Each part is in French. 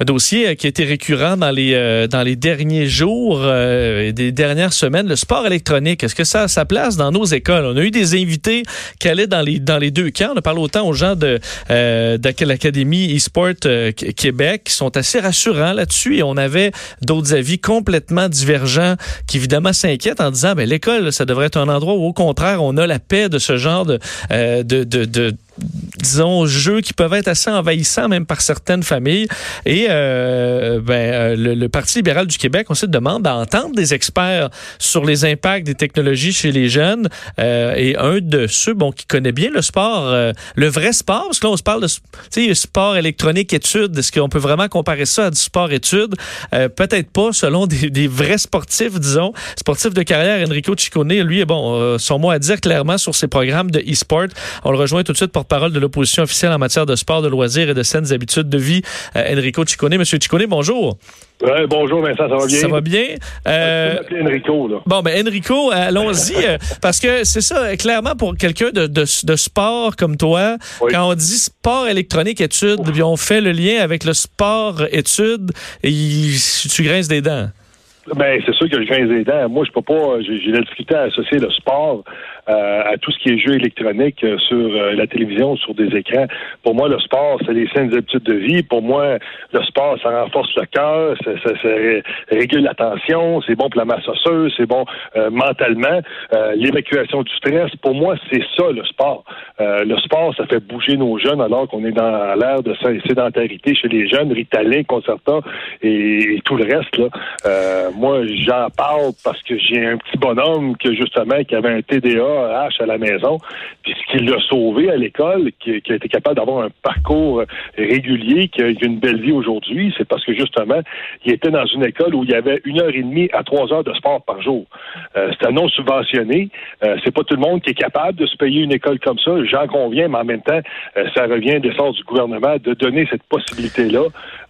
un dossier euh, qui a été récurrent dans les euh, dans les derniers jours euh, et des dernières semaines, le sport électronique. Est-ce que ça a sa place dans nos écoles? On a eu des invités qui allaient dans les dans les deux camps. On a parlé autant aux gens de euh, de l'académie eSport Québec qui sont assez rassurants là-dessus et on avait d'autres avis complètement divergents qui évidemment s'inquiètent en disant ben l'école ça devrait être un endroit où au contraire on a la paix de ce genre de de, de, de disons, jeux qui peuvent être assez envahissants même par certaines familles. Et euh, ben, euh, le, Parti libéral du Québec, on se demande d'entendre des experts sur les impacts des technologies chez les jeunes. Euh, et un de ceux bon, qui connaît bien le sport, euh, le vrai sport, parce que là, on se parle de sport électronique études. Est-ce qu'on peut vraiment comparer ça à du sport études? Peut-être pas, selon des, des, vrais sportifs, disons. Sportif de carrière, Enrico Ciccone, lui, bon, son mot à dire clairement sur ses programmes de e-sport. On le rejoint tout de suite pour parole de l'opposition officielle en matière de sport, de loisirs et de saines habitudes de vie, euh, Enrico Ciccone. Monsieur Ciccone, bonjour. bonjour Vincent, ça va bien? Ça va bien. Euh, Enrico, là. Bon, ben Enrico, allons-y, euh, parce que c'est ça, clairement, pour quelqu'un de, de, sport comme toi, quand on dit sport électronique études, puis on fait le lien avec le sport études, et tu grinces des dents. Ben, c'est sûr que je des dents. Moi, je peux pas, j'ai la difficulté à associer le sport euh, à tout ce qui est jeu électronique euh, sur euh, la télévision, sur des écrans. Pour moi, le sport, c'est les saines habitudes de vie. Pour moi, le sport, ça renforce le cœur, ça, ça, ça, régule la tension, c'est bon pour la masse osseuse, c'est bon mentalement. L'évacuation du stress, pour moi, c'est ça le sport. le sport, ça fait bouger nos jeunes alors qu'on est dans l'ère de sédentarité chez les jeunes, Ritalin, Concerta et, tout le reste. Là. Moi, j'en parle parce que j'ai un petit bonhomme que justement qui avait un TDA H à la maison, puis ce qui l'a sauvé à l'école, qui, a été capable d'avoir un parcours régulier, qui a une belle vie aujourd'hui, c'est parce que justement, il était dans une école où il y avait une heure et demie à trois heures de sport par jour. Euh, C'était non subventionné. Euh, c'est pas tout le monde qui est capable de se payer une école comme ça. J'en conviens, mais en même temps, euh, ça revient des forces du gouvernement de donner cette possibilité-là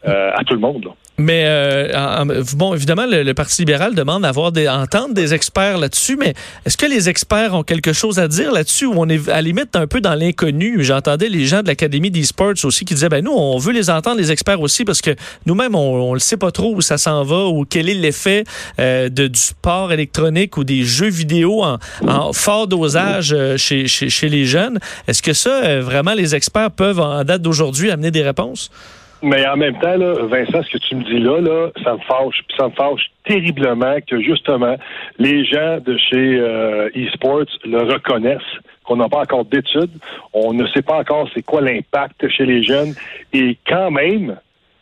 euh, à tout le monde. Mais euh, bon, évidemment, le, Parti libéral demande d'avoir des entendre des experts là-dessus, mais est-ce que les experts ont quelque chose à dire là-dessus ou on est à la limite un peu dans l'inconnu? J'entendais les gens de l'Académie d'e-sports aussi qui disaient ben nous, on veut les entendre, les experts aussi, parce que nous-mêmes, on, ne le sait pas trop où ça s'en va ou quel est l'effet euh, de du sport électronique ou des jeux vidéo en, en fort dosage euh, chez, chez, chez, les jeunes. Est-ce que ça, euh, vraiment, les experts peuvent, en date d'aujourd'hui, amener des réponses? Mais en même temps, là, Vincent, ce que tu me dis là, là, ça me fâche. Ça me fâche terriblement que justement les gens de chez euh, eSports le reconnaissent qu'on n'a pas encore d'études, on ne sait pas encore c'est quoi l'impact chez les jeunes, et quand même,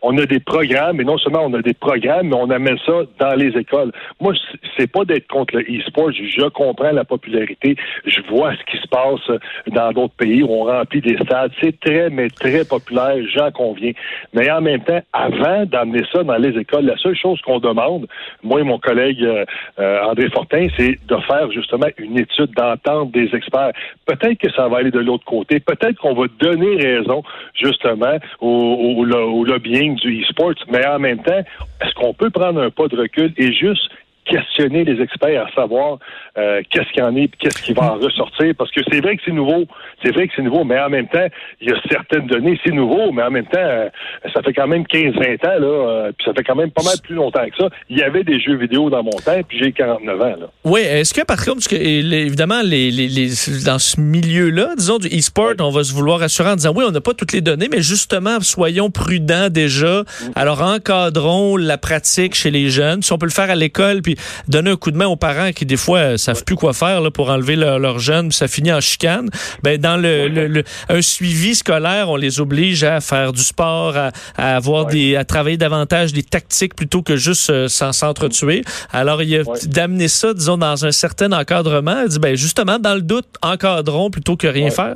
on a des programmes, et non seulement on a des programmes, mais on amène ça dans les écoles. Moi, c'est pas d'être contre le e-sport. Je comprends la popularité. Je vois ce qui se passe dans d'autres pays où on remplit des stades. C'est très, mais très populaire. J'en conviens. Mais en même temps, avant d'amener ça dans les écoles, la seule chose qu'on demande, moi et mon collègue euh, euh, André Fortin, c'est de faire justement une étude, d'entendre des experts. Peut-être que ça va aller de l'autre côté. Peut-être qu'on va donner raison justement au, au lobbying du e-sports, mais en même temps, est-ce qu'on peut prendre un pas de recul et juste questionner les experts à savoir euh, qu'est-ce qu'il y en est, qu'est-ce qui va en ressortir, parce que c'est vrai que c'est nouveau, c'est vrai que c'est nouveau, mais en même temps, il y a certaines données, c'est nouveau, mais en même temps, euh, ça fait quand même 15-20 ans, là, euh, puis ça fait quand même pas mal plus longtemps que ça. Il y avait des jeux vidéo dans mon temps, puis j'ai 49 ans. Là. Oui, est-ce que par contre, parce que, évidemment, les, les, les, dans ce milieu-là, disons du e-sport, on va se vouloir rassurer en disant oui, on n'a pas toutes les données, mais justement, soyons prudents déjà. Mm. Alors encadrons la pratique chez les jeunes. Si on peut le faire à l'école, puis donner un coup de main aux parents qui des fois savent plus quoi faire là, pour enlever leurs leur jeunes, ça finit en chicane. Ben dans le, le, un suivi scolaire, on les oblige à faire du sport, à, à avoir des, à travailler davantage des tactiques plutôt que juste euh, s'entretuer. Alors il y a d'amener ça, disons, dans un certain encadrement. dit ben justement dans le doute, encadrons plutôt que rien faire.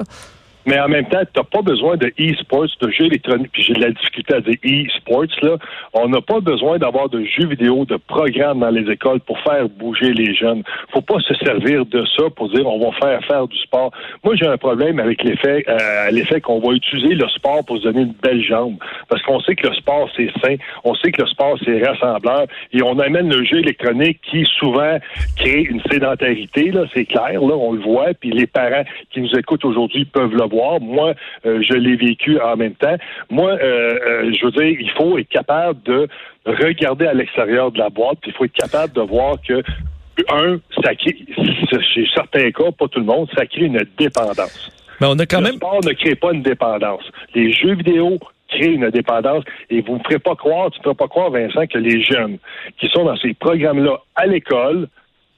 Mais en même temps, tu n'as pas besoin de e-sports, de jeux électroniques, puis j'ai de la difficulté à dire e-sports, là. On n'a pas besoin d'avoir de jeux vidéo, de programmes dans les écoles pour faire bouger les jeunes. faut pas se servir de ça pour dire on va faire faire du sport. Moi, j'ai un problème avec l'effet euh, l'effet qu'on va utiliser le sport pour se donner une belle jambe. Parce qu'on sait que le sport, c'est sain. On sait que le sport, c'est rassembleur. Et on amène le jeu électronique qui, souvent, crée une sédentarité, là, c'est clair, là, on le voit. Puis les parents qui nous écoutent aujourd'hui peuvent le voir. Moi, euh, je l'ai vécu en même temps. Moi, euh, je veux dire, il faut être capable de regarder à l'extérieur de la boîte, puis il faut être capable de voir que un, ça crée, chez certains cas, pas tout le monde, ça crée une dépendance. Mais on a quand le même. sport ne crée pas une dépendance. Les jeux vidéo créent une dépendance et vous ne me ferez pas croire, tu ne feras pas croire, Vincent, que les jeunes qui sont dans ces programmes-là à l'école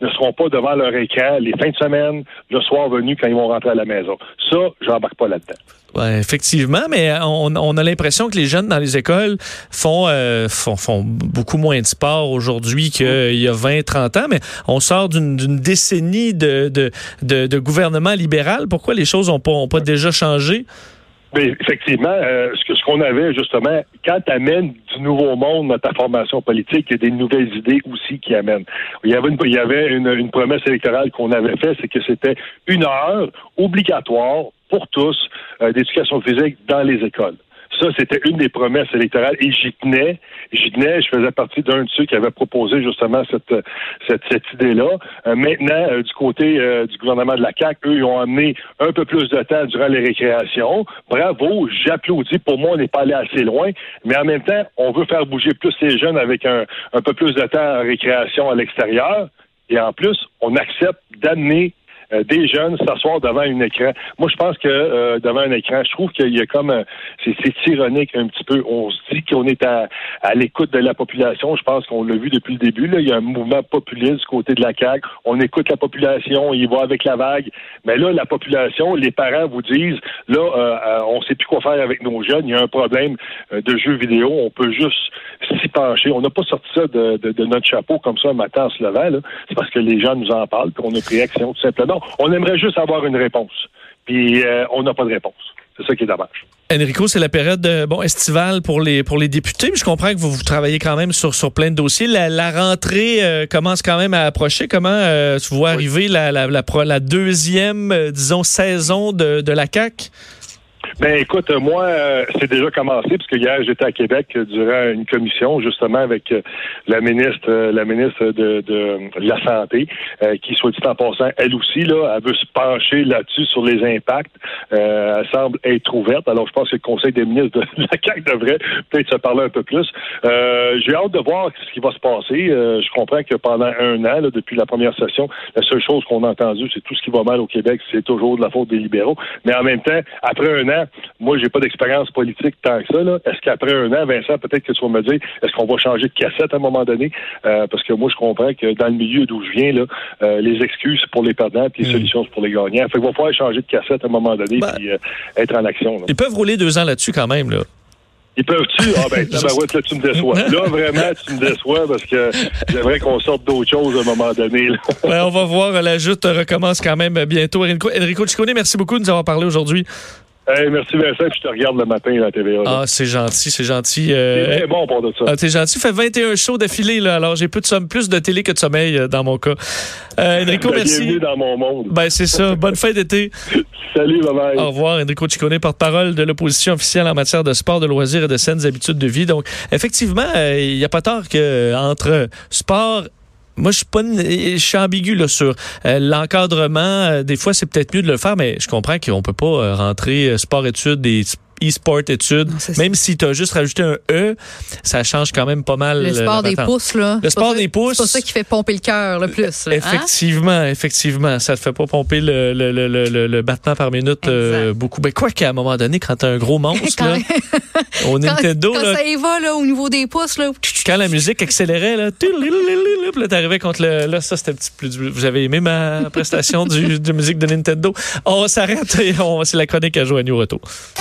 ne seront pas devant leur écran les fins de semaine, le soir venu quand ils vont rentrer à la maison. Ça, j'embarque pas là-dedans. Ouais, effectivement, mais on, on a l'impression que les jeunes dans les écoles font, euh, font, font, beaucoup moins de sport aujourd'hui qu'il y a 20, 30 ans, mais on sort d'une décennie de, de, de, de, gouvernement libéral. Pourquoi les choses n'ont pas, ont pas déjà changé? Mais effectivement, euh, ce ce qu'on avait justement, quand tu amènes du nouveau monde dans ta formation politique, il y a des nouvelles idées aussi qui amènent. Il y avait une, il y avait une, une promesse électorale qu'on avait faite, c'est que c'était une heure obligatoire pour tous euh, d'éducation physique dans les écoles. Ça, c'était une des promesses électorales et j'y tenais. J'y tenais. Je faisais partie d'un de ceux qui avait proposé justement cette, cette, cette idée-là. Euh, maintenant, euh, du côté euh, du gouvernement de la CAQ, eux, ils ont amené un peu plus de temps durant les récréations. Bravo, j'applaudis. Pour moi, on n'est pas allé assez loin. Mais en même temps, on veut faire bouger plus les jeunes avec un, un peu plus de temps en récréation à l'extérieur. Et en plus, on accepte d'amener euh, des jeunes s'asseoir devant un écran. Moi, je pense que euh, devant un écran, je trouve qu'il y a comme c'est ironique un petit peu. On se dit qu'on est à, à l'écoute de la population. Je pense qu'on l'a vu depuis le début. Là. Il y a un mouvement populiste du côté de la CAQ. On écoute la population, il va avec la vague. Mais là, la population, les parents vous disent là, euh, on sait plus quoi faire avec nos jeunes. Il y a un problème de jeux vidéo. On peut juste s'y pencher. On n'a pas sorti ça de, de, de, notre chapeau comme ça un matin en se levant. C'est parce que les gens nous en parlent, puis on a pris action tout simplement on aimerait juste avoir une réponse. Puis euh, on n'a pas de réponse. C'est ça qui est dommage. Enrico, c'est la période euh, bon estivale pour les pour les députés. Je comprends que vous, vous travaillez quand même sur sur plein de dossiers. La, rentrée euh, commence quand même à approcher. Comment tu vois arriver la, la, la, deuxième, disons, saison de, de la CAC? Ben écoute, moi, euh, c'est déjà commencé parce que hier j'étais à Québec durant une commission justement avec euh, la ministre, euh, la ministre de, la santé, qui soit dit en passant, elle aussi là, elle veut se pencher là-dessus sur les impacts. elle semble être ouverte. Alors je pense que le Conseil des ministres de la CAC devrait peut-être se parler un peu plus. J'ai hâte de voir ce qui va se passer. je comprends que pendant un an, depuis la première session, la seule chose qu'on a entendue, c'est tout ce qui va mal au Québec, c'est toujours de la faute des libéraux. Mais en même temps, après un an moi, j'ai pas d'expérience politique tant que ça. Est-ce qu'après un an, Vincent, peut-être que tu vas me dire, est-ce qu'on va changer de cassette à un moment donné? Euh, parce que moi, je comprends que dans le milieu d'où je viens, là, euh, les excuses pour les perdants et les hmm. solutions pour les gagnants. Fait qu'il va falloir changer de cassette à un moment donné et ben, euh, être en action. Ils peuvent rouler deux ans là-dessus quand même, là. Ils peuvent-tu? Ah ben, là, tu me déçois. Là, vraiment, tu me déçois parce que j'aimerais qu'on sorte d'autres choses à un moment donné. on va voir. La joute recommence quand même bientôt. Enrico, Enrico Ciccone, merci beaucoup de nous avoir parlé aujourd'hui merci Vincent, je te regarde le matin à la TVA. Ah, c'est gentil, c'est gentil. Euh... Bon pour de ça. Ah, t'es gentil. Fait 21 shows d'affilée, là. Alors, j'ai plus de, plus de télé que de sommeil euh, dans mon cas. Euh, Enrico, merci. Bienvenue dans mon monde. Ben, c'est ça. Bonne fin d'été. Salut, bye bye. Au revoir. Enrico Ciccone, porte-parole de l'opposition officielle en matière de sport, de loisirs et de saines habitudes de vie. Donc, effectivement, euh, il n'y a pas tort que entre sport moi, je suis pas, je suis ambigu là, sur euh, l'encadrement. Euh, des fois, c'est peut-être mieux de le faire, mais je comprends qu'on peut pas euh, rentrer sport-études et e-sport études. Même si tu as juste rajouté un E, ça change quand même pas mal. Le sport des pouces, là. Le sport des pouces. C'est pas ça qui fait pomper le cœur le plus. Hein? Effectivement, effectivement. Ça te fait pas pomper le, le, le, le battement par minute euh, beaucoup. Ben, quoi qu'à un moment donné, quand tu as un gros monstre, là, au Nintendo. Quand, là, ça y va, là, au niveau des pouces, là. Quand la musique accélérait, là, là t'arrivais contre le. Là, ça, c'était un petit plus. Vous avez aimé ma prestation du, de musique de Nintendo? On s'arrête et on, c'est la chronique à Joanie au retour.